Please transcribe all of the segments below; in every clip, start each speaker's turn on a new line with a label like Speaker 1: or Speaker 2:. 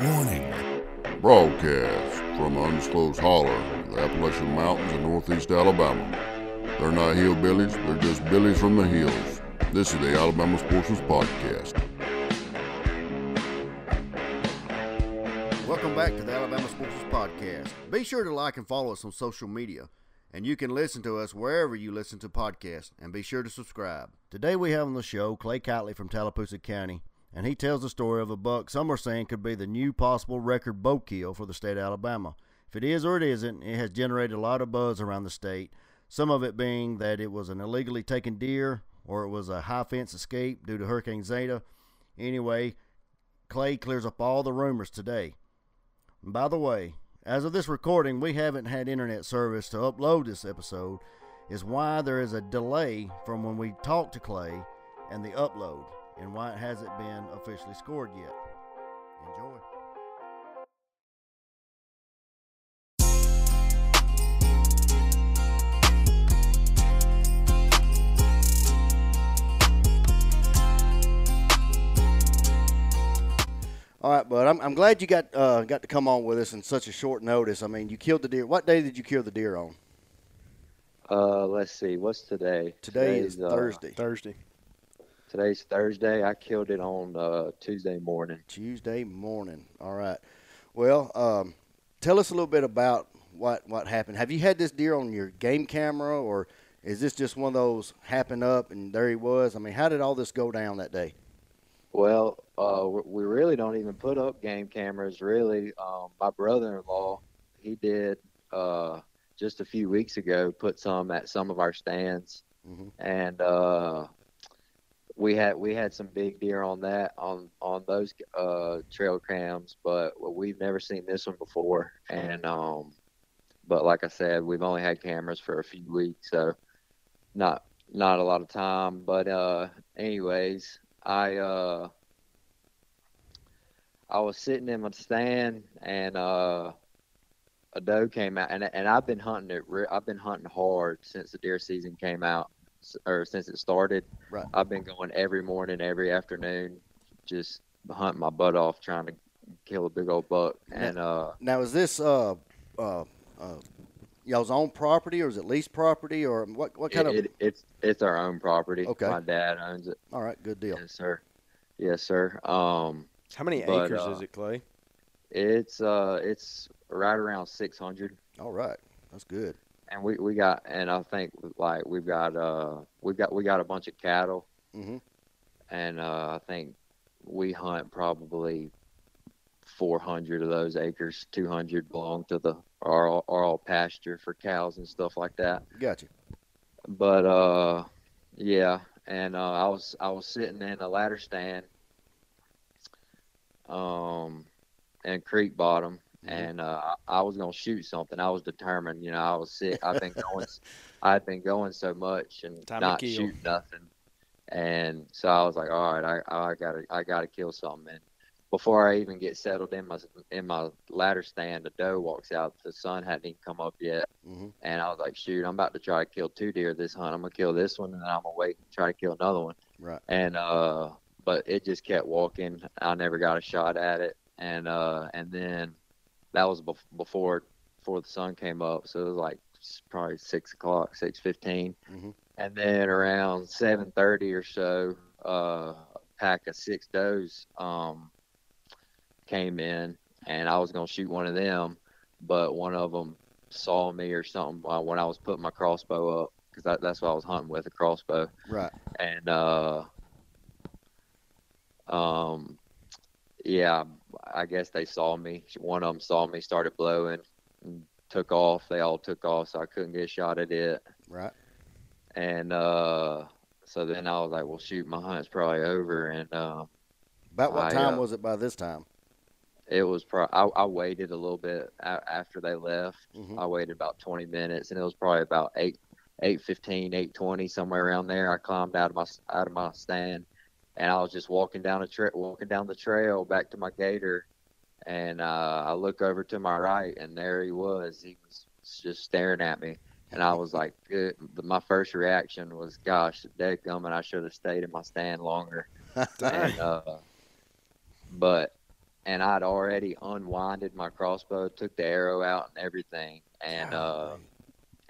Speaker 1: Warning.
Speaker 2: Broadcast from undisclosed holler in the Appalachian Mountains in northeast Alabama. They're not hillbillies, they're just billies from the hills. This is the Alabama Sportsman's Podcast.
Speaker 3: Welcome back to the Alabama Sportsman's Podcast. Be sure to like and follow us on social media. And you can listen to us wherever you listen to podcasts. And be sure to subscribe. Today we have on the show Clay Kiteley from Tallapoosa County. And he tells the story of a buck some are saying could be the new possible record bow kill for the state of Alabama. If it is or it isn't, it has generated a lot of buzz around the state. Some of it being that it was an illegally taken deer or it was a high fence escape due to Hurricane Zeta. Anyway, Clay clears up all the rumors today. And by the way, as of this recording, we haven't had internet service to upload this episode, is why there is a delay from when we talk to Clay and the upload, and why it hasn't been officially scored yet. Enjoy. All right, bud. I'm, I'm glad you got uh, got to come on with us in such a short notice. I mean, you killed the deer. What day did you kill the deer on?
Speaker 4: Uh, let's see. What's today?
Speaker 3: Today is
Speaker 4: Today's, uh,
Speaker 3: Thursday.
Speaker 4: Today's Thursday. I killed it on uh, Tuesday morning.
Speaker 3: Tuesday morning. All right. Well, um, tell us a little bit about what what happened. Have you had this deer on your game camera, or is this just one of those happen up and there he was? I mean, how did all this go down that day?
Speaker 4: Well, uh, we really don't even put up game cameras. Really, um, my brother-in-law, he did uh, just a few weeks ago, put some at some of our stands,
Speaker 3: Mhm.
Speaker 4: and uh, we had we had some big deer on that on on those uh, trail cams, but we've never seen this one before. And um, but like I said, we've only had cameras for a few weeks, so not not a lot of time. But uh, anyways, I uh, I was sitting in my stand and uh, a doe came out, and and I've been hunting it. I've been hunting hard since the deer season came out, or since it started.
Speaker 3: Right.
Speaker 4: I've been going every morning, every afternoon, just hunting my butt off, trying to kill a big old buck. And uh,
Speaker 3: Now, is this uh, uh, uh, y'all's own property, or is it leased property, or what? What kind
Speaker 4: it,
Speaker 3: of?
Speaker 4: it, it's it's our own property.
Speaker 3: Okay.
Speaker 4: My dad owns it.
Speaker 3: all right, good deal.
Speaker 4: Yes, sir. Yes, sir. Um,
Speaker 5: How many
Speaker 4: But,
Speaker 5: acres
Speaker 4: uh,
Speaker 5: is it, Clay?
Speaker 4: it's uh, it's right around 600.
Speaker 3: All right, that's good.
Speaker 4: And we, we got and I think like we've got uh we've got we got a bunch of cattle
Speaker 3: hmm
Speaker 4: and uh, I think we hunt probably 400 of those acres 200 belong to the are all, are all pasture for cows and stuff like that
Speaker 3: Gotcha.
Speaker 4: but uh yeah and uh, I was I was sitting in a ladder stand um in creek bottom. And uh, I was gonna shoot something. I was determined. You know, I was sick. I've been going, I'd been going so much and
Speaker 5: Time
Speaker 4: not
Speaker 5: kill.
Speaker 4: shoot nothing. And so I was like, all right, I, I gotta, I gotta kill something. And before I even get settled in my in my ladder stand, a doe walks out. The sun hadn't even come up yet,
Speaker 3: hmm
Speaker 4: and I was like, shoot, I'm about to try to kill two deer this hunt. I'm gonna kill this one, and then I'm gonna wait and try to kill another one.
Speaker 3: Right.
Speaker 4: And uh, but it just kept walking. I never got a shot at it, and uh, and then that was bef- before before the sun came up, so it was like probably six o'clock, six fifteen,
Speaker 3: Mhm.
Speaker 4: and then around seven thirty or so, uh, a pack of six does um came in, and I was gonna shoot one of them, but one of them saw me or something uh, when I was putting my crossbow up because that's what I was hunting with a crossbow
Speaker 3: Right.
Speaker 4: and uh um yeah i guess they saw me one of them saw me started blowing and took off they all took off so i couldn't get a shot at it
Speaker 3: Right.
Speaker 4: and uh so then i was like well shoot my hunt's probably over and uh
Speaker 3: About what
Speaker 4: I,
Speaker 3: time
Speaker 4: uh,
Speaker 3: was it by this time?
Speaker 4: it was pro- I, I waited a little bit a- after they left
Speaker 3: Mhm.
Speaker 4: i waited about 20 minutes and it was probably about 8 815 820 somewhere around there i climbed out of my out of my stand and i was just walking down the tra- walking down the trail back to my gator and uh, i look over to my right and there he was. He was just staring at me and i was like good. my first reaction was gosh dadgummit, i should have stayed in my stand longer. And uh, but and I'd already unwinded my crossbow, took the arrow out and everything, and uh,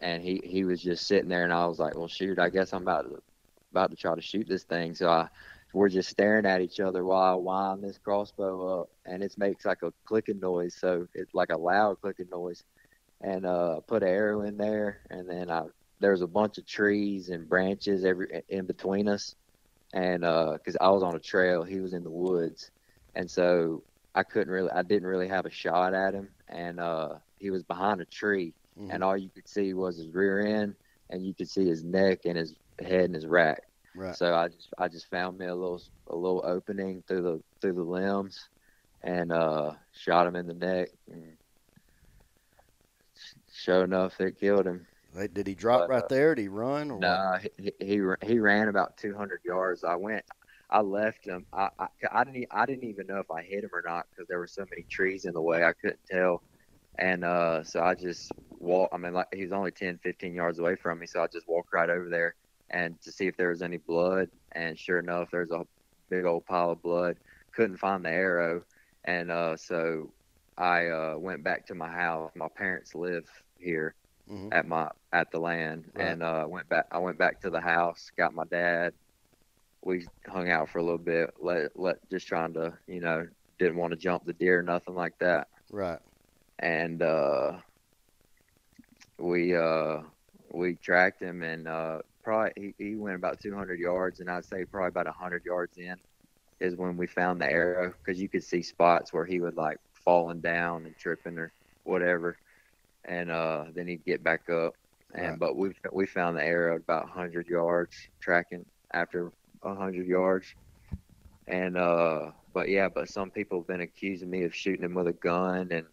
Speaker 4: and he he was just sitting there, and I was like, well, shoot, I guess I'm about to about to try to shoot this thing, so I we're just staring at each other while I wind this crossbow up, and it makes like a clicking noise, so it's like a loud clicking noise, and uh, put an arrow in there, and then I there was a bunch of trees and branches every in between us, and because I was on a trail, he was in the woods, and so I couldn't really, I didn't really have a shot at him, and uh, he was behind a tree,
Speaker 3: Mhm.
Speaker 4: and all you could see was his rear end, and you could see his neck and his head and his rack.
Speaker 3: Right.
Speaker 4: So I just I just found me a little a little opening through the through the limbs, and uh, shot him in the neck. And sure enough, it killed him.
Speaker 3: Did he drop
Speaker 4: But,
Speaker 3: right
Speaker 4: uh,
Speaker 3: there? Did he run? What?
Speaker 4: Nah, he, he he ran about 200 yards. I went, I left him. I I, I didn't I didn't even know if I hit him or not because there were so many trees in the way. I couldn't tell, and uh, so I just walked. I mean, like he was only 10, 15 yards away from me, so I just walked right over there and to see if there was any blood. And sure enough, there's a big old pile of blood. Couldn't find the arrow, and uh, so I uh, went back to my house. My parents live here
Speaker 3: Mhm.
Speaker 4: at my at the land,
Speaker 3: Right.
Speaker 4: and uh, went back. I went back to the house, got my dad. We hung out for a little bit. Let let just trying to you know didn't want to jump the deer, nothing like that
Speaker 3: Right.
Speaker 4: and uh, we uh, we tracked him and uh, probably he, he went about 200 yards and I'd say probably about 100 yards in is when we found the arrow because you could see spots where he would like falling down and tripping or whatever and uh, then he'd get back up and
Speaker 3: Right.
Speaker 4: but we we found the arrow at about 100 yards tracking after 100 yards and uh but yeah but some people have been accusing me of shooting him with a gun and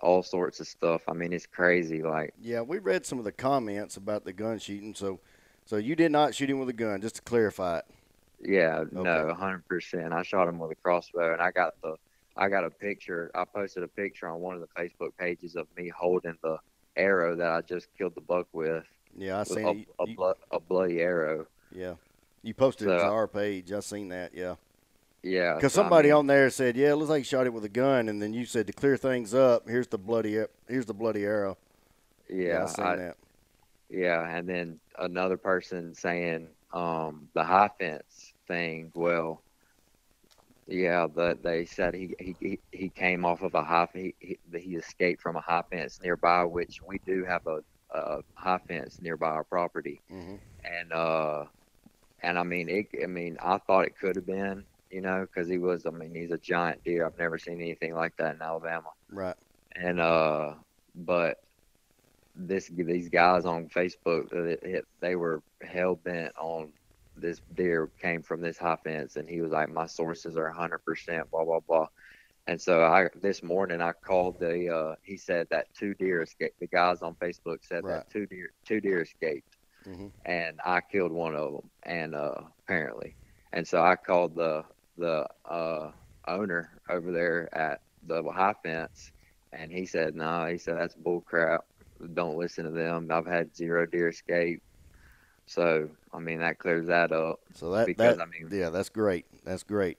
Speaker 4: all sorts of stuff i mean it's crazy like
Speaker 3: Yeah, we read some of the comments about the gun shooting. So, so you did not shoot him with a gun, just to clarify it.
Speaker 4: yeah no 100% i shot him with a crossbow and i got the i got a picture i posted a picture on one of the facebook pages of me holding the arrow that i just killed the buck with
Speaker 3: Yeah, I seen
Speaker 4: a,
Speaker 3: it.
Speaker 4: a,
Speaker 3: You-
Speaker 4: a bloody arrow
Speaker 3: yeah, you posted it
Speaker 4: So-
Speaker 3: to our page. I seen that. Yeah,
Speaker 4: yeah
Speaker 3: because
Speaker 4: so, I
Speaker 3: somebody
Speaker 4: mean,
Speaker 3: on there said, "Yeah, it looks like you shot it with a gun," and then you said to clear things up. Here's the bloody. Here's the bloody arrow.
Speaker 4: yeah
Speaker 3: I seen
Speaker 4: I,
Speaker 3: that.
Speaker 4: Yeah, and then another person saying um, the high fence thing. Well, yeah, but they said he he he- came off of a high he he, he escaped from a high fence nearby, which we do have a, a high fence nearby our property,
Speaker 3: hmm
Speaker 4: and uh, and I mean it. I mean I thought it could have been, you know, because he was. I mean he's a giant deer. I've never seen anything like that in Alabama
Speaker 3: Right.
Speaker 4: and uh but this these guys on facebook uh, it, it, they were hell bent on this deer came from this high fence and he was like my sources are 100% blah blah blah and so i this morning i called the uh he said that two deer escaped the guys on facebook said
Speaker 3: Right.
Speaker 4: that two deer two deer escaped
Speaker 3: hmm
Speaker 4: and I killed one of them, and uh, apparently, and so I called the the uh, owner over there at the high fence, and he said, "No," he said that's bull crap. Don't listen to them. I've had zero deer escape, so I mean that clears that up.
Speaker 3: So that
Speaker 4: Because,
Speaker 3: that
Speaker 4: I mean-
Speaker 3: yeah, that's great. That's great.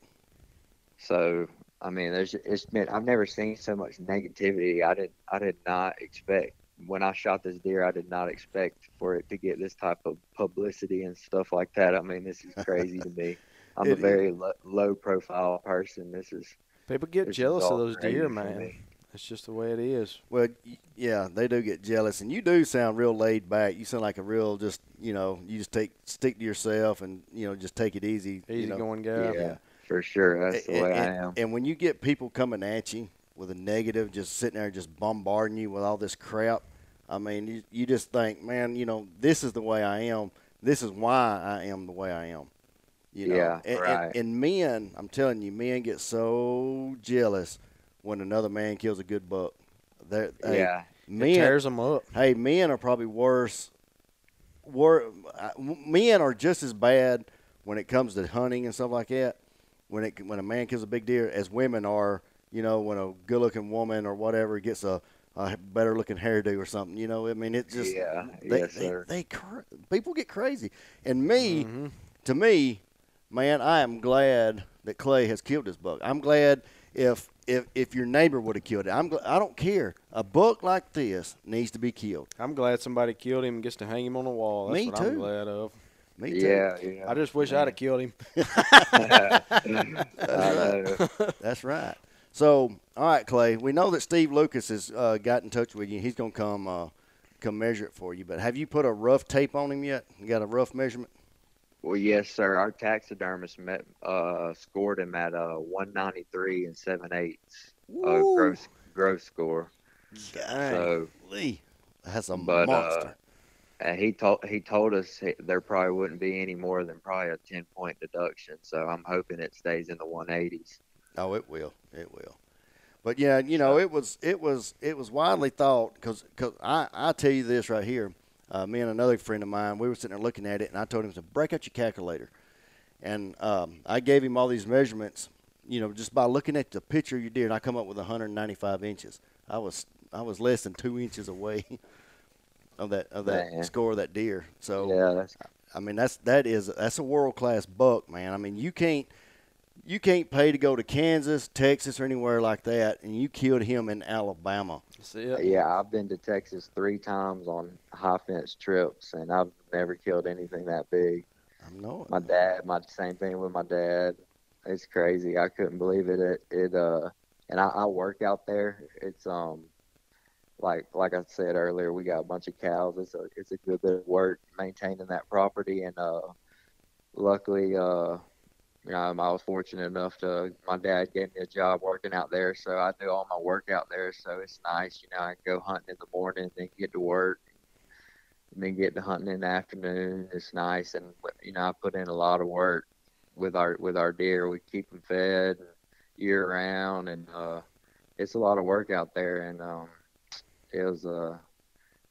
Speaker 4: So I mean, there's it's been I've never seen so much negativity. I did I did not expect when I shot this deer. I did not expect for it to get this type of publicity and stuff like that. I mean, this is crazy to me. I'm
Speaker 3: It
Speaker 4: a very lo- low profile person. This is
Speaker 1: People get jealous of those
Speaker 4: crazy
Speaker 1: deer, man.
Speaker 4: Me.
Speaker 1: It's just the way it is.
Speaker 3: Well, yeah, they do get jealous, and you do sound real laid back. You sound like a real just you know you just take stick to yourself and you know just take it easy.
Speaker 1: Easy
Speaker 3: you know.
Speaker 1: going
Speaker 4: Yeah,
Speaker 1: guy.
Speaker 4: for sure. That's the
Speaker 3: And-
Speaker 4: way I am.
Speaker 3: And when you get people coming at you with a negative, just sitting there just bombarding you with all this crap, I mean, you, you just think, man, you know, this is the way I am. This is why I am the way I am. You know?
Speaker 4: Yeah,
Speaker 3: and, and-
Speaker 4: right.
Speaker 3: and men, I'm telling you, men get so jealous when another man kills a good buck. They're, hey,
Speaker 4: yeah,
Speaker 1: It
Speaker 3: men,
Speaker 1: tears them up.
Speaker 3: hey, men are probably worse. Wor- uh, men are just as bad when it comes to hunting and stuff like that. When it when a man kills a big deer, as women are, you know, when a good-looking woman or whatever gets a, a better-looking hairdo or something. You know, I mean, it just
Speaker 4: yeah,
Speaker 3: they,
Speaker 4: yes,
Speaker 3: they,
Speaker 4: sir.
Speaker 3: they cr- people get crazy. And me,
Speaker 1: Mhm.
Speaker 3: to me, man, I am glad that Clay has killed this buck. I'm glad if if if your neighbor would have killed it. I'm gl- I don't care. A buck like this needs to be killed.
Speaker 1: I'm glad somebody killed him and gets to hang him on the wall. That's
Speaker 3: Me
Speaker 1: what
Speaker 3: too.
Speaker 1: I'm glad of.
Speaker 3: Me too.
Speaker 4: Yeah, yeah.
Speaker 1: I just wish I'd have killed him.
Speaker 4: I know.
Speaker 3: That's right. So, all right, Clay. We know that Steve Lucas has uh, got in touch with you. He's gonna come uh, come measure it for you. But have you put a rough tape on him yet? You got a rough measurement?
Speaker 4: Well, yes, sir. Our taxidermist met, uh, scored him at uh, 193 and seven eighths uh, gross gross score. So
Speaker 3: Lee, that's a
Speaker 4: But, uh,
Speaker 3: monster.
Speaker 4: and he told he told us he, there probably wouldn't be any more than probably a 10 point deduction. So I'm hoping it stays in the 180s.
Speaker 3: Oh, it will. It will. But yeah, you know, it was it was it was widely thought because because I I tell you this right here. Uh, me and another friend of mine, we were sitting there looking at it, and I told him to break out your calculator, and um, I gave him all these measurements. You know, just by looking at the picture of your deer, I come up with 195 inches. I was I was less than two inches away of that of that
Speaker 4: Man.
Speaker 3: score of that deer. So
Speaker 4: yeah, that's,
Speaker 3: I mean, that's that is that's a world class buck, man. I mean, you can't you can't pay to go to Kansas, Texas, or anywhere like that, and you killed him in Alabama.
Speaker 1: That's it.
Speaker 4: yeah. I've been to Texas three times on high fence trips, and I've never killed anything that big.
Speaker 3: I know it.
Speaker 4: my dad my same thing with my dad it's crazy i couldn't believe it it, it uh and I, I work out there it's um like like i said earlier we got a bunch of cows it's a it's a good bit of work maintaining that property and uh luckily uh know, I was fortunate enough to my dad gave me a job working out there, so I do all my work out there. So it's nice, you know. I go hunting in the morning, then get to work, and then get to hunting in the afternoon. It's nice, and you know I put in a lot of work with our with our deer. We keep them fed year round, and uh, it's a lot of work out there. And um, it was a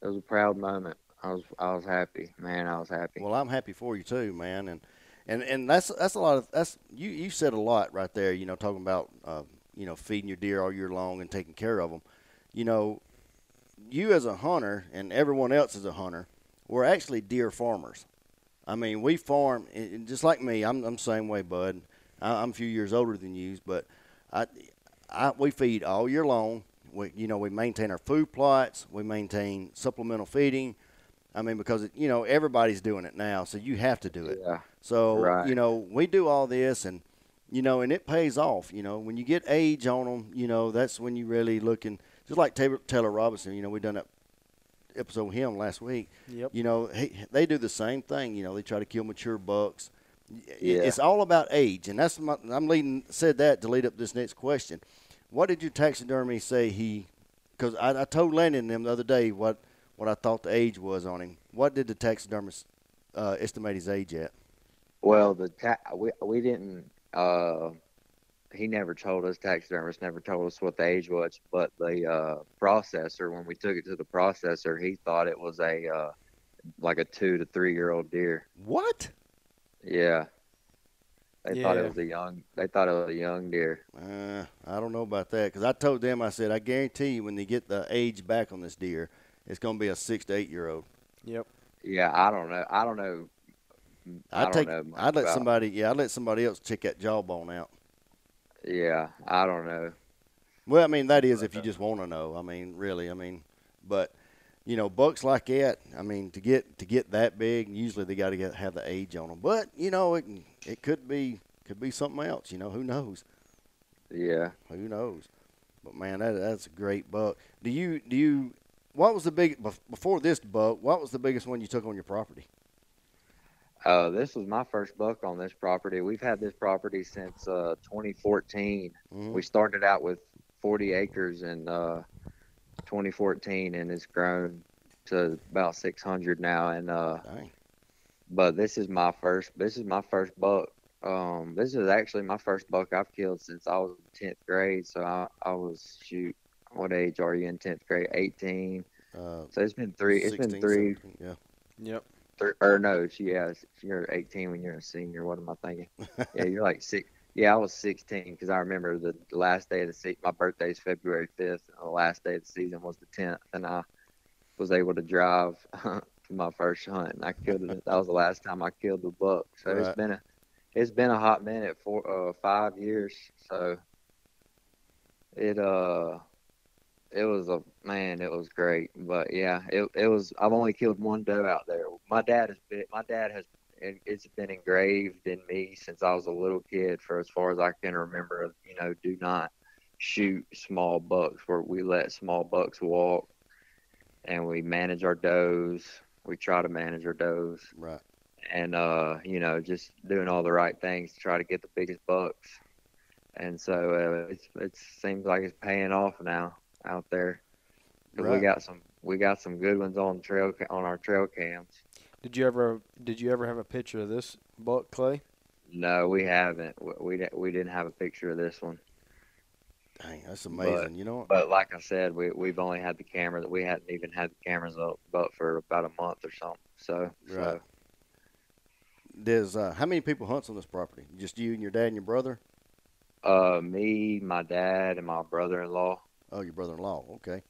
Speaker 4: it was a proud moment. I was I was happy, man. I was happy.
Speaker 3: Well, I'm happy for you too, man, and and and that's that's a lot of that's you you said a lot right there. You know, talking about uh, you know feeding your deer all year long and taking care of them. You know, you as a hunter and everyone else as a hunter, we're actually deer farmers. I mean, we farm and just like me. I'm I'm same way, bud. I, I'm a few years older than you, but I, I we feed all year long. We you know we maintain our food plots. We maintain supplemental feeding. I mean, because it, you know everybody's doing it now, so you have to do it.
Speaker 4: yeah,
Speaker 3: So
Speaker 4: Right.
Speaker 3: you know we do all this, and you know, and it pays off. You know, when you get age on them, you know that's when you really looking. Just like Taylor, Taylor Robinson, you know, we done that episode with him last week.
Speaker 1: Yep.
Speaker 3: You know, he, they do the same thing. You know, they try to kill mature bucks.
Speaker 4: Yeah.
Speaker 3: It's all about age, and that's my. I'm leading said that to lead up this next question. What did your taxidermy say he? Because I, I told Landon and them the other day what what I thought the age was on him. What did the taxidermist uh, estimate his age at?
Speaker 4: Well, the ta- we we didn't. Uh, he never told us. Taxidermist never told us what the age was. But the uh, processor, when we took it to the processor, he thought it was a uh, like a two to three year old deer.
Speaker 3: What?
Speaker 4: Yeah. They thought it was a young. They thought it was a young deer.
Speaker 3: Uh, I don't know about that because I told them I said I guarantee you when they get the age back on this deer, it's going to be a six to eight year old.
Speaker 1: Yep.
Speaker 4: Yeah, I don't know. I don't know. I
Speaker 3: I'd
Speaker 4: don't
Speaker 3: take. I'd let somebody. Yeah, I'd let somebody else check that jawbone out.
Speaker 4: Yeah, I don't know.
Speaker 3: Well, I mean that is if you just want to know. I mean, really. I mean, but you know, bucks like that. I mean, to get to get that big, usually they got to get have the age on them. But you know, it it could be could be something else. You know, who knows?
Speaker 4: Yeah.
Speaker 3: Who knows? But man, that that's a great buck. Do you do you? What was the big before this buck? What was the biggest one you took on your property?
Speaker 4: Uh, this was my first buck on this property. We've had this property since uh, 2014.
Speaker 3: Mhm.
Speaker 4: We started out with 40 acres in uh, 2014, and it's grown to about 600 now. And uh, but this is my first. This is my first buck. Um, this is actually my first buck I've killed since I was in 10th grade. So I, I was shoot. What age are you in 10th grade? 18.
Speaker 3: Uh,
Speaker 4: So it's been three. It's
Speaker 3: 16,
Speaker 4: been three.
Speaker 3: 17, Yeah.
Speaker 1: Yep.
Speaker 4: Or no, she- it's- you're 18 when you're a senior. What am I thinking? yeah, you're like six. Yeah, I was 16 because I remember the last day of the season. My birthday is February 5th, and the last day of the season was the 10th, and I was able to drive to my first hunt. And I killed it. That was the last time I killed the buck. So
Speaker 3: Right.
Speaker 4: it's been a it's been a hot minute for uh, five years. So it uh it was a man it was great. But yeah it, it was i've only killed one doe out there. My dad has been my dad has it, it's been engraved in me since i was a little kid for as far as i can remember you know do not shoot small bucks where we let small bucks walk and we manage our does. We try to manage our does.
Speaker 3: Right.
Speaker 4: and uh you know just doing all the right things to try to get the biggest bucks. And so uh, it's it seems like it's paying off now out there
Speaker 3: Right.
Speaker 4: we got some we got some good ones on trail on our trail cams
Speaker 1: Did you ever did you ever have a picture of this buck Clay?
Speaker 4: no we haven't we we, we didn't have a picture of this one
Speaker 3: Dang, that's amazing. you know,
Speaker 4: but like i said we we've only had the camera that we hadn't even had the cameras up but for about a month or something so
Speaker 3: Right.
Speaker 4: so
Speaker 3: there's uh, how many people hunts on this property? Just you and your dad and your brother?
Speaker 4: uh me my dad and my brother-in-law
Speaker 3: Oh, your brother-in-law. Okay.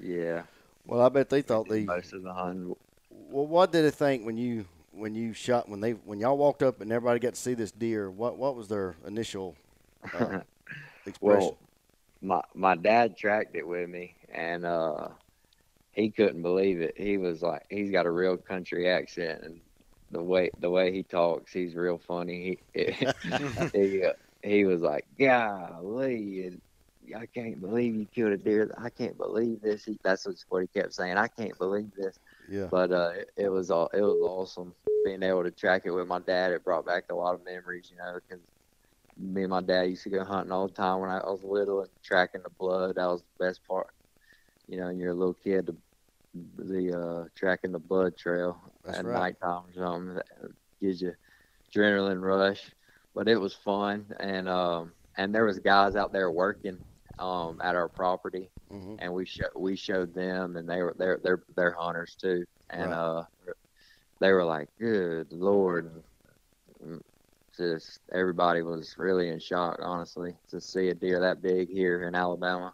Speaker 4: yeah
Speaker 3: Well, I bet they thought they.
Speaker 4: most of the hunting
Speaker 3: Well, what did they think when you when you shot when they when y'all walked up and everybody got to see this deer? What what was their initial uh, expression?
Speaker 4: Well, my my dad tracked it with me, and uh, he couldn't believe it. He was like, he's got a real country accent, and the way the way he talks, he's real funny. He he, uh, he was like, golly, and I can't believe you killed a deer. I can't believe this. He, that's what he kept saying. I can't believe this.
Speaker 3: yeah.
Speaker 4: But uh, it, it was all it was awesome being able to track it with my dad. It brought back a lot of memories, you know, because me and my dad used to go hunting all the time when I was little and tracking the blood. That was the best part, you know. And you're a little kid, the, the uh, tracking the blood trail
Speaker 3: That's
Speaker 4: at
Speaker 3: right.
Speaker 4: nighttime or something that gives you adrenaline rush. But it was fun, and um, and there was guys out there working um, at our property
Speaker 3: hmm
Speaker 4: and we show, we showed them, and they were they're they're they're hunters too, and
Speaker 3: Right.
Speaker 4: uh, they were like, "Good Lord!" And Just everybody was really in shock, honestly, to see a deer that big here in Alabama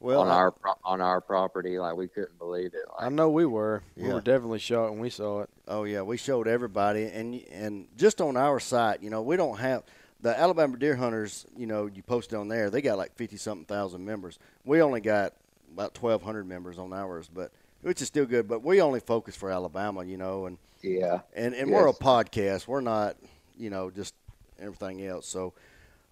Speaker 3: Well,
Speaker 4: on
Speaker 3: I-
Speaker 4: our pro- on our property. Like we couldn't believe it.
Speaker 1: I know we were. We were definitely shocked when we saw it.
Speaker 3: Oh yeah, we showed everybody, and and just on our site, you know, we don't have the Alabama Deer Hunters. You know, you posted on there, they got like fifty something thousand members. We only got about twelve hundred members on ours, but which is still good. But we only focus for Alabama, you know, and
Speaker 4: yeah,
Speaker 3: and and we're a podcast. We're not, you know, just everything else. So,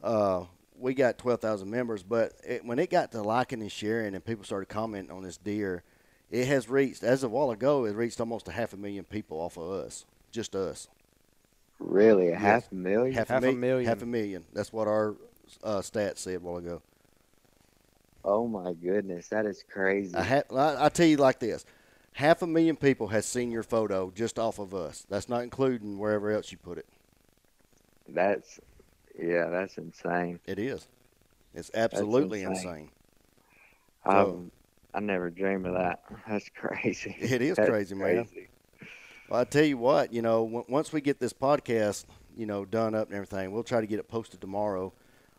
Speaker 3: uh, we got twelve thousand members, but it, when it got to liking and sharing, and people started commenting on this deer, it has reached as of a while ago. It reached almost a half a million people off of us, just us.
Speaker 4: Really, a
Speaker 3: Yes.
Speaker 4: half a million.
Speaker 3: Half,
Speaker 1: Half a
Speaker 3: a,
Speaker 1: million.
Speaker 3: Half a million. That's what our uh, stats said a while ago.
Speaker 4: Oh my goodness, that is crazy.
Speaker 3: I, ha- I, I tell you like this: half a million people has seen your photo just off of us. That's not including wherever else you put it.
Speaker 4: That's yeah, that's insane.
Speaker 3: It is. It's absolutely
Speaker 4: insane.
Speaker 3: insane.
Speaker 4: I
Speaker 3: So-
Speaker 4: I never dreamed of that. That's crazy.
Speaker 3: It is
Speaker 4: That's
Speaker 3: crazy, man.
Speaker 4: crazy.
Speaker 3: Well, I tell you what, you know, w- once we get this podcast, you know, done up and everything, we'll try to get it posted tomorrow.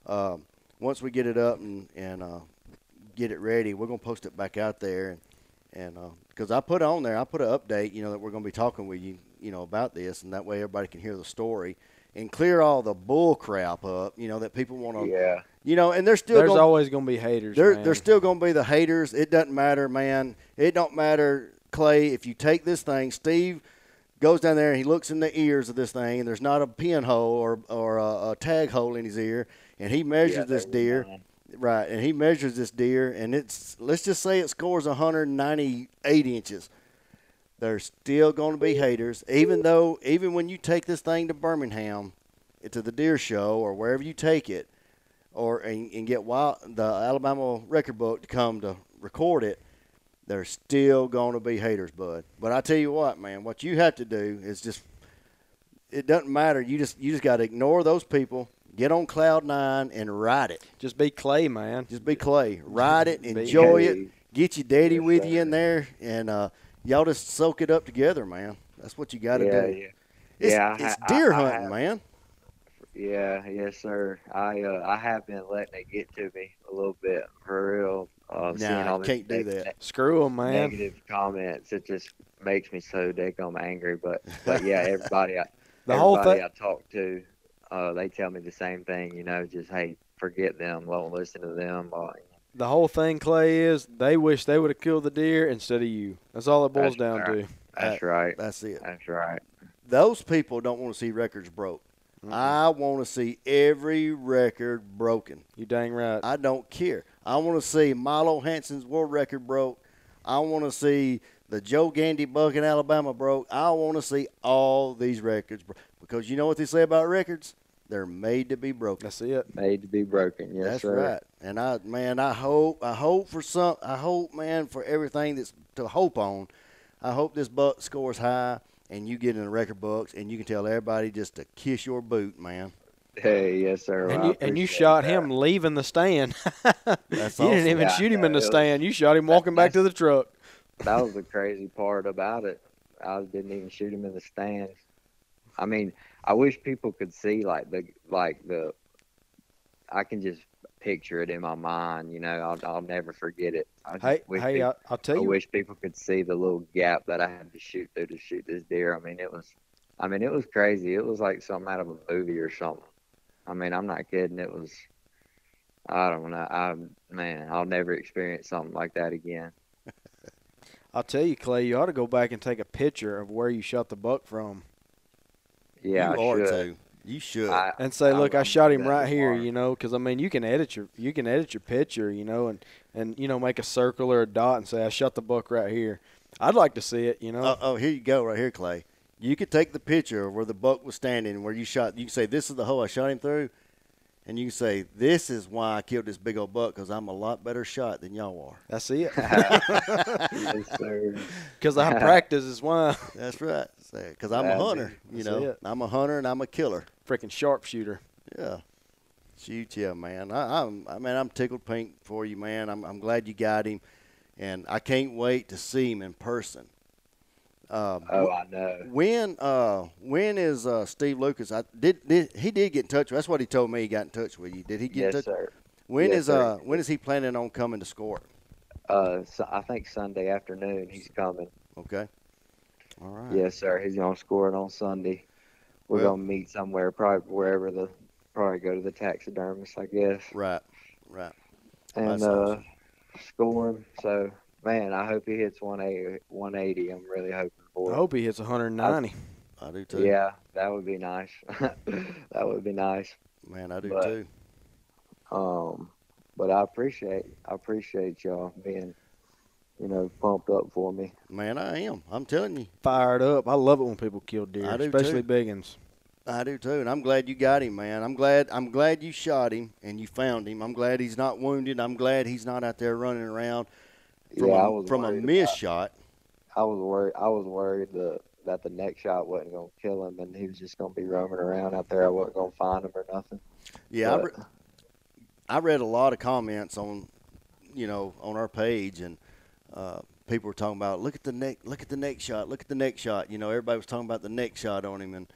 Speaker 3: Um, once we get it up and and uh, get it ready, we're gonna post it back out there, and and because I put on there, I put an update, you know, that we're gonna be talking with you, you know, about this, and that way everybody can hear the story and clear all the bull crap up, you know, that people want to,
Speaker 4: Yeah.
Speaker 3: you know, and they're still
Speaker 1: There's
Speaker 3: gonna,
Speaker 1: always going to be haters.
Speaker 3: there,
Speaker 1: man.
Speaker 3: there's still going to be the haters. It doesn't matter, man. It don't matter, Clay. If you take this thing, Steve goes down there and he looks in the ears of this thing, and there's not a pinhole or or a, a tag hole in his ear, and he measures
Speaker 4: Yeah,
Speaker 3: this deer, right? And he measures this deer, and it's let's just say it scores 198 inches. There's still going to be haters, even though even when you take this thing to Birmingham, to the deer show or wherever you take it, or and, and get wild, the Alabama record book to come to record it, there's still going to be haters, bud. But I tell you what, man, what you have to do is just it doesn't matter. You just you just got to ignore those people, get on cloud nine and ride it.
Speaker 1: Just be Clay, man.
Speaker 3: Just be Clay, ride it,
Speaker 1: Be-
Speaker 3: enjoy it, get your daddy
Speaker 4: Yes,
Speaker 3: with you in there, and uh, y'all just soak it up together, man. That's what you got to
Speaker 4: yeah,
Speaker 3: do.
Speaker 4: yeah.
Speaker 3: It's,
Speaker 4: Yeah,
Speaker 3: it's
Speaker 4: ha-
Speaker 3: deer
Speaker 4: I- I
Speaker 3: hunting,
Speaker 4: have-
Speaker 3: man.
Speaker 4: Yeah, yes, sir. I uh, I have been letting it get to me a little bit for real. Uh,
Speaker 3: Nah,
Speaker 4: these
Speaker 3: can't do that.
Speaker 4: ne-
Speaker 1: them, man.
Speaker 4: negative comments, it just makes me so daggum angry. But but yeah, everybody I,
Speaker 1: The whole thing.
Speaker 4: I talk to, uh, they tell me the same thing. You know, just hey, forget them, Don't listen to them. Uh,
Speaker 1: The whole thing, Clay, is they wish they would have killed the deer instead of you. That's all it boils down
Speaker 4: right.
Speaker 1: to.
Speaker 4: that's right.
Speaker 3: That's it.
Speaker 4: That's right.
Speaker 3: Those people don't want to see records broke. I want to see every record broken.
Speaker 1: You dang right.
Speaker 3: I don't care. I want to see Milo Hanson's world record broke. I want to see the Joe Gandy buck in Alabama broke. I want to see all these records bro- because you know what they say about records? They're made to be broken.
Speaker 1: That's it.
Speaker 4: Made to be broken. Yes,
Speaker 3: That's
Speaker 4: sir.
Speaker 3: right. And I, man, I hope, I hope for some, I hope, man, for everything that's to hope on. I hope this buck scores high, and you get in the record books, and you can tell everybody just to kiss your boot, man.
Speaker 4: Hey, yes, sir.
Speaker 1: And you and you shot
Speaker 4: that.
Speaker 1: him leaving the stand.
Speaker 3: That's
Speaker 1: you didn't even
Speaker 4: Yeah,
Speaker 1: shoot him in the
Speaker 4: was-
Speaker 1: stand. You shot him walking back to the truck.
Speaker 4: that was the crazy part about it. I didn't even shoot him in the stands. I mean, I wish people could see like the like the. I can just picture it in my mind. You know, I'll I'll never forget it. I
Speaker 1: Hey, hey,
Speaker 4: people,
Speaker 1: I, I'll tell you.
Speaker 4: I wish people could see the little gap that I had to shoot through to shoot this deer. I mean, it was, I mean, it was crazy. It was like something out of a movie or something. I mean, I'm not kidding. It was, I don't know. I man, I'll never experience something like that again.
Speaker 1: I'll tell you, Clay. You ought to go back and take a picture of where you shot the buck from,
Speaker 4: Yeah,
Speaker 3: you
Speaker 4: I
Speaker 3: ought
Speaker 4: should.
Speaker 3: to. You should.
Speaker 4: I,
Speaker 1: and say,
Speaker 4: I'm-
Speaker 1: "Look, I
Speaker 4: I'm
Speaker 1: shot him right here." You know, because I mean, you can edit your you can edit your picture, you know, and and you know make a circle or a dot and say, "I shot the buck right here." I'd like to see it. You know,
Speaker 3: Oh, oh, here you go, right here, Clay. You could take the picture of where the buck was standing, where you shot. You can say, "This is the hole I shot him through," and you can say, "This is why I killed this big old buck because I'm a lot better shot than y'all are."
Speaker 1: that's it.
Speaker 4: yes, sir.
Speaker 1: Because I practice is why.
Speaker 3: That's right. Because I'm a
Speaker 4: That'd be-
Speaker 3: hunter. You know,
Speaker 1: it.
Speaker 3: I'm a hunter and I'm a killer.
Speaker 1: Freaking sharpshooter.
Speaker 3: Yeah. Shoot, yeah, man. I, I'm, I mean, I'm tickled pink for you, man. I'm, I'm glad you got him, and I can't wait to see him in person. Um,
Speaker 4: Oh, I know.
Speaker 3: When uh when is uh Steve Lucas? I did, did he did get in touch. That's what he told me. He got in touch with you. Did he get
Speaker 4: Yes,
Speaker 3: in touch?
Speaker 4: sir.
Speaker 3: When
Speaker 4: Yes,
Speaker 3: is
Speaker 4: sir.
Speaker 3: uh when is he planning on coming to score?
Speaker 4: Uh, so I think Sunday afternoon he's coming.
Speaker 3: Okay. All right.
Speaker 4: Yes, sir. He's gonna score it on Sunday. We're
Speaker 3: Well-
Speaker 4: gonna meet somewhere, probably wherever the, probably go to the taxidermist, I guess,
Speaker 3: Right. Right.
Speaker 4: and uh, score. So, man, I hope he hits 180. 180. I'm really hoping for. it.
Speaker 1: I hope he hits 190.
Speaker 3: I do too.
Speaker 4: Yeah, that would be nice. that would be nice.
Speaker 3: Man, I do
Speaker 4: But-
Speaker 3: too.
Speaker 4: Um, but I appreciate I appreciate y'all being, you know, pumped up for me.
Speaker 3: Man, I am. I'm telling you.
Speaker 1: Fired up. I love it when people kill deer,
Speaker 3: I do
Speaker 1: especially
Speaker 3: too.
Speaker 1: big ones.
Speaker 3: I do too, and I'm glad you got him, man. I'm glad. I'm glad you shot him and you found him. I'm glad he's not wounded. I'm glad he's not out there running around from
Speaker 4: yeah, I
Speaker 3: a,
Speaker 4: was
Speaker 3: from a miss
Speaker 4: about-
Speaker 3: shot.
Speaker 4: I was worried. I was worried that that the next shot wasn't gonna kill him, and he was just gonna be roaming around out there. I wasn't gonna find him or nothing.
Speaker 3: Yeah, I, re- I read a lot of comments on, you know, on our page, and uh, people were talking about look at the neck, look at the neck shot, look at the neck shot. You know, everybody was talking about the neck shot on him, and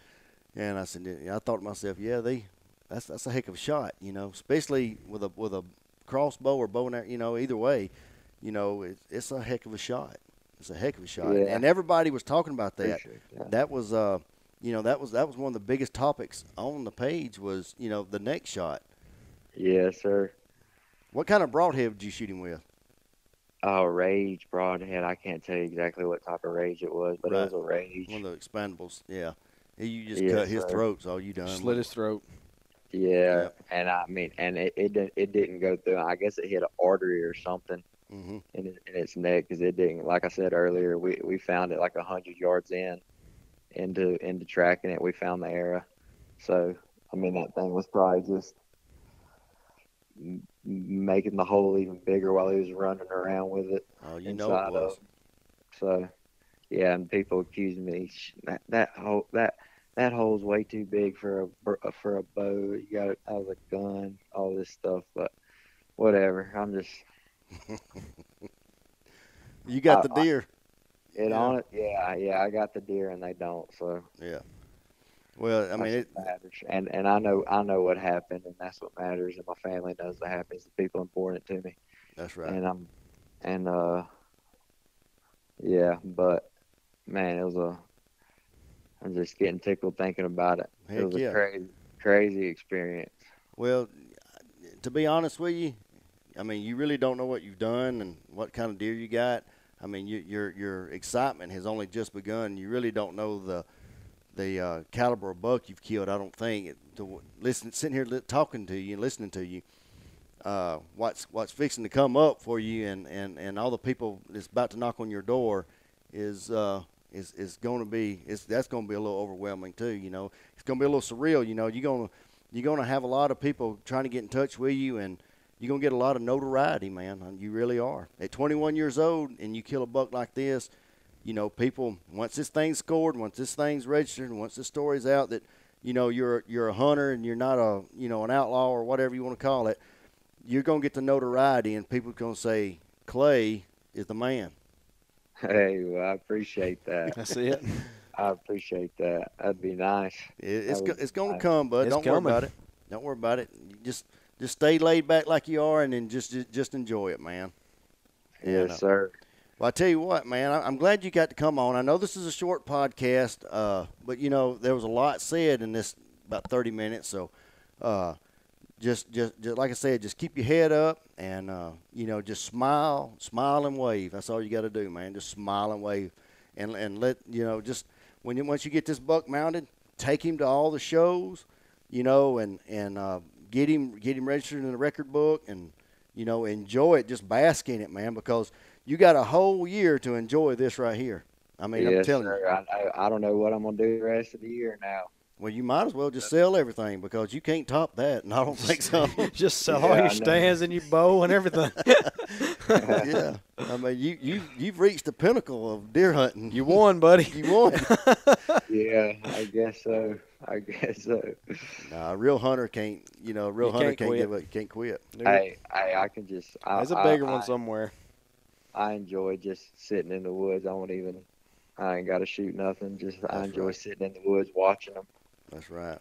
Speaker 3: and I said, yeah, I thought to myself, yeah, they, that's that's a heck of a shot. You know, especially with a with a crossbow or bow and arrow. You know, either way, you know, it's it's a heck of a shot. It's a heck of a shot,
Speaker 4: Yeah.
Speaker 3: and everybody was talking about that
Speaker 4: that.
Speaker 3: that was uh you know that was that was one of the biggest topics on the page was you know the next shot
Speaker 4: Yes, sir.
Speaker 3: what kind of broadhead did you shoot him with
Speaker 4: Oh, rage broadhead. I can't tell you exactly what type of rage it was, but
Speaker 3: Right.
Speaker 4: it was a rage.
Speaker 3: one of the expandables yeah you just
Speaker 4: Yes,
Speaker 3: cut his
Speaker 4: sir.
Speaker 3: throat so all you done
Speaker 1: Slit his throat.
Speaker 4: Yeah,
Speaker 3: Yep.
Speaker 4: and I mean, and it it didn't, it didn't go through. I guess it hit an artery or something
Speaker 3: hmm
Speaker 4: in, in its neck because it didn't. Like I said earlier, we we found it like a hundred yards in, into into tracking it. We found the arrow, so I mean that thing was probably just making the hole even bigger while he was running around with it.
Speaker 3: oh you know it was
Speaker 4: of. So, yeah, and people accuse me that that hole that that hole's way too big for a for a bow. You got it as a gun, all this stuff, but whatever. I'm just
Speaker 3: you got
Speaker 4: I-
Speaker 3: the deer
Speaker 4: it
Speaker 3: Yeah.
Speaker 4: on it. Yeah, yeah, I got the deer and they don't. So
Speaker 3: yeah well i mean it
Speaker 4: matters. And and I know I know what happened, and that's what matters. And my family knows what happens. The people important to me.
Speaker 3: that's right
Speaker 4: and I'm and uh yeah, but man, it was a I'm just getting tickled thinking about it.
Speaker 3: Heck
Speaker 4: it was
Speaker 3: yeah.
Speaker 4: a crazy crazy experience.
Speaker 3: well to be honest with you, I mean, you really don't know what you've done and what kind of deer you got. I mean, you, your your excitement has only just begun. You really don't know the the uh, caliber of buck you've killed. I don't think. It, to listen, sitting here li- talking to you and listening to you, uh, what's what's fixing to come up for you, and, and, and all the people that's about to knock on your door, is uh, is is going to be is that's going to be a little overwhelming too. You know, it's going to be a little surreal. You know, you're to you're to have a lot of people trying to get in touch with you, and you're going to get a lot of notoriety, man. Uh, you really are. At 21 years old, and you kill a buck like this, you know, people once this thing's scored, once this thing's registered, once the story's out that you know you're you're a hunter and you're not a you know an outlaw or whatever you want to call it, you're going to get the notoriety, and people are going to say Clay is the man.
Speaker 4: Hey, well, I appreciate that.
Speaker 1: That's it.
Speaker 4: I appreciate that. That'd be nice.
Speaker 3: It, it's
Speaker 4: That
Speaker 3: go, it's going to
Speaker 4: nice.
Speaker 3: come, bud. Don't worry about it. Don't worry about it. You just just stay laid back like you are, and then just just, just enjoy it, man.
Speaker 4: Yes, sir.
Speaker 3: Well, I tell you what, man, I'm glad you got to come on. I know this is a short podcast, uh, but you know there was a lot said in this about 30 minutes, so uh, just, just just like I said, just keep your head up and uh, you know just smile, smile and wave. That's all you got to do, man. Just smile and wave, and and let you know just when you once you get this buck mounted, take him to all the shows, you know, and and uh, get him get him registered in the record book and you know enjoy it, just bask in it, man, because you got a whole year to enjoy this right here. I mean, I'm telling
Speaker 4: sir.
Speaker 3: you.
Speaker 4: I, I, I don't know what I'm gonna do the rest of the year now.
Speaker 3: Well, you might as well just uh, sell everything because you can't top that, and I don't think so.
Speaker 1: Just sell
Speaker 4: Yeah,
Speaker 1: all
Speaker 4: I
Speaker 1: your
Speaker 4: know.
Speaker 1: stands and your bow and everything.
Speaker 3: yeah, I mean, you you you've reached the pinnacle of deer hunting.
Speaker 1: you won, buddy.
Speaker 3: you won.
Speaker 4: yeah, I guess so. I guess so.
Speaker 3: nah, a real hunter can't. You know, a real
Speaker 1: You
Speaker 3: hunter
Speaker 1: can't
Speaker 3: can't
Speaker 1: quit.
Speaker 3: give up. Can't quit.
Speaker 4: Hey, I, I can just. I,
Speaker 1: There's a
Speaker 4: I-
Speaker 1: bigger
Speaker 4: I,
Speaker 1: one somewhere.
Speaker 4: I enjoy just sitting in the woods. I won't even. I ain't got to shoot nothing. Just I
Speaker 3: That's
Speaker 4: enjoy
Speaker 3: right.
Speaker 4: sitting in the woods watching them.
Speaker 3: That's right.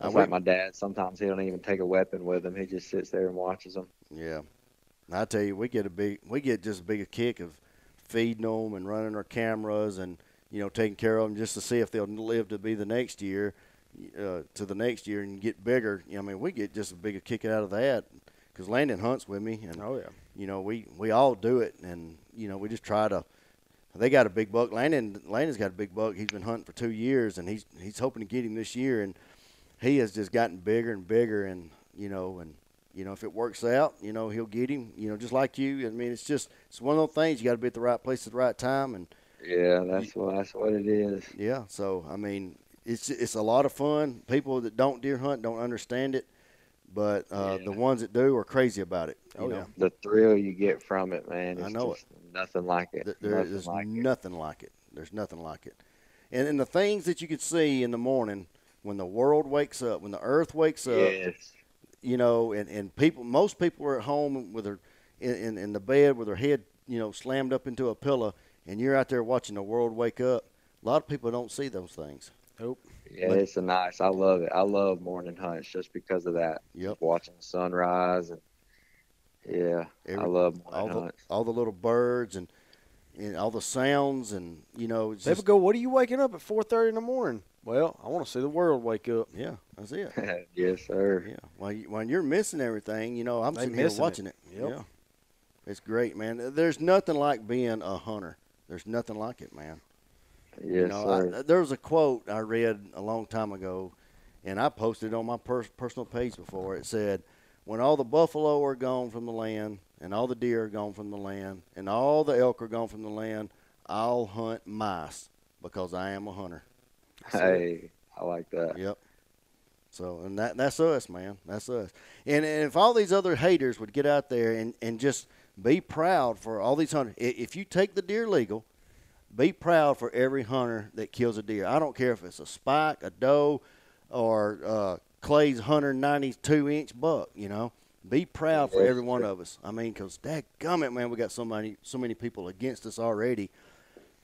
Speaker 4: That's
Speaker 3: I
Speaker 4: like
Speaker 3: would-
Speaker 4: my dad. Sometimes he don't even take a weapon with him. He just sits there and watches them.
Speaker 3: Yeah, I tell you, we get a big, we get just a big kick of feeding them and running our cameras and you know taking care of them just to see if they'll live to be the next year, uh, to the next year and get bigger. You know, I mean, we get just a big kick out of that because Landon hunts with me and
Speaker 1: Oh yeah.
Speaker 3: you know we we all do it and you know we just try to. They got a big buck. Landon Landon's got a big buck. He's been hunting for two years and he's he's hoping to get him this year and he has just gotten bigger and bigger and you know and you know if it works out you know he'll get him you know just like you i mean it's just it's one of those things you got to be at the right place at the right time and
Speaker 4: Yeah, that's what that's what it is.
Speaker 3: yeah so i mean it's it's a lot of fun people that don't deer hunt don't understand it but uh,
Speaker 4: Yeah.
Speaker 3: the ones that do are crazy about it you
Speaker 1: Oh,
Speaker 3: know
Speaker 1: yeah.
Speaker 4: The thrill you get from it, man.
Speaker 3: I know
Speaker 4: just Nothing like it.
Speaker 3: Th- there
Speaker 4: nothing
Speaker 3: is
Speaker 4: like it.
Speaker 3: like it there's nothing like it and, and the things that you could see in the morning when the world wakes up when the earth wakes up
Speaker 4: Yes.
Speaker 3: you know, and, and people, most people are at home with their, in, in, in the bed with their head, you know, slammed up into a pillow, and you're out there watching the world wake up. A lot of people don't see those things.
Speaker 1: Nope.
Speaker 4: Yeah, it's a nice. I love it. I love morning hunts just because of that.
Speaker 3: Yep.
Speaker 4: Watching the sunrise and yeah, I
Speaker 3: Every-
Speaker 4: love
Speaker 3: All
Speaker 4: morning
Speaker 3: the,
Speaker 4: hunts.
Speaker 3: all the little birds and, and all the sounds and, you know, it's
Speaker 1: They
Speaker 3: just,
Speaker 1: would go, "What are you waking up at 4:30 in the morning?" Well, I want to see the world wake up.
Speaker 3: yeah, that's it.
Speaker 4: yes, sir.
Speaker 3: Yeah. While, you, while you're missing everything, you know, I'm
Speaker 1: They
Speaker 3: sitting here
Speaker 1: missing it.
Speaker 3: watching it.
Speaker 1: Yep.
Speaker 3: Yeah. It's great, man. There's nothing like being a hunter. There's nothing like it, man.
Speaker 4: Yes,
Speaker 3: you know,
Speaker 4: sir.
Speaker 3: I, there was a quote I read a long time ago, and I posted it on my pers- personal page before. It said, "When all the buffalo are gone from the land, and all the deer are gone from the land, and all the elk are gone from the land, I'll hunt mice because I am a hunter."
Speaker 4: hey, I like that.
Speaker 3: Yep. So, and that that's us, man. That's us. And, and if all these other haters would get out there and, and just be proud for all these hunters, if you take the deer legal, be proud for every hunter that kills a deer. I don't care if it's a spike, a doe, or uh, Clay's 192 inch buck. You know, be proud for every one of us. I mean, because that gummit, man, we got so many so many people against us already.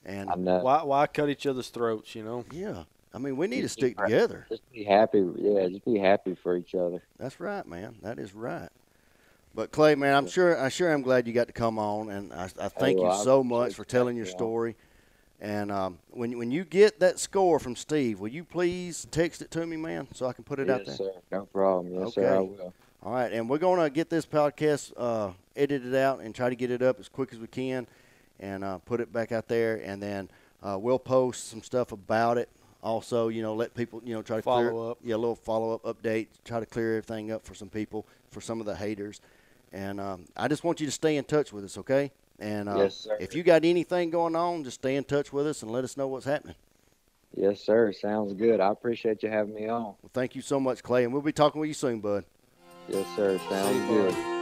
Speaker 3: And
Speaker 4: I know.
Speaker 1: Why why cut each other's throats? You know.
Speaker 3: yeah, I mean, we need to stick
Speaker 4: be
Speaker 3: together.
Speaker 4: Just be happy. Yeah, just be happy for each other.
Speaker 3: That's right, man. That is right. But Clay, man, I'm sure I sure am glad you got to come on, and I, I thank
Speaker 4: well,
Speaker 3: you
Speaker 4: I
Speaker 3: so much for telling your
Speaker 4: me on.
Speaker 3: story. And um, when when you get that score from Steve, will you please text it to me, man, so I can put it out there?
Speaker 4: yes, sir. No problem. Yes, sir. I will.
Speaker 3: All right, and we're going to get this podcast uh, edited out and try to get it up as quick as we can, and uh, put it back out there, and then uh, we'll post some stuff about it. Also, you know, let people, you know, try to
Speaker 1: Follow
Speaker 3: clear,
Speaker 1: up.
Speaker 3: Yeah, a little follow up update. Try to clear everything up for some people, for some of the haters, and um, I just want you to stay in touch with us, okay? And uh,
Speaker 4: Yes,
Speaker 3: if you got anything going on, just stay in touch with us and let us know what's happening.
Speaker 4: Yes, sir. Sounds good. I appreciate you having me on.
Speaker 3: Well, thank you so much, Clay, and we'll be talking with you soon, bud.
Speaker 4: Yes, sir. Sounds good.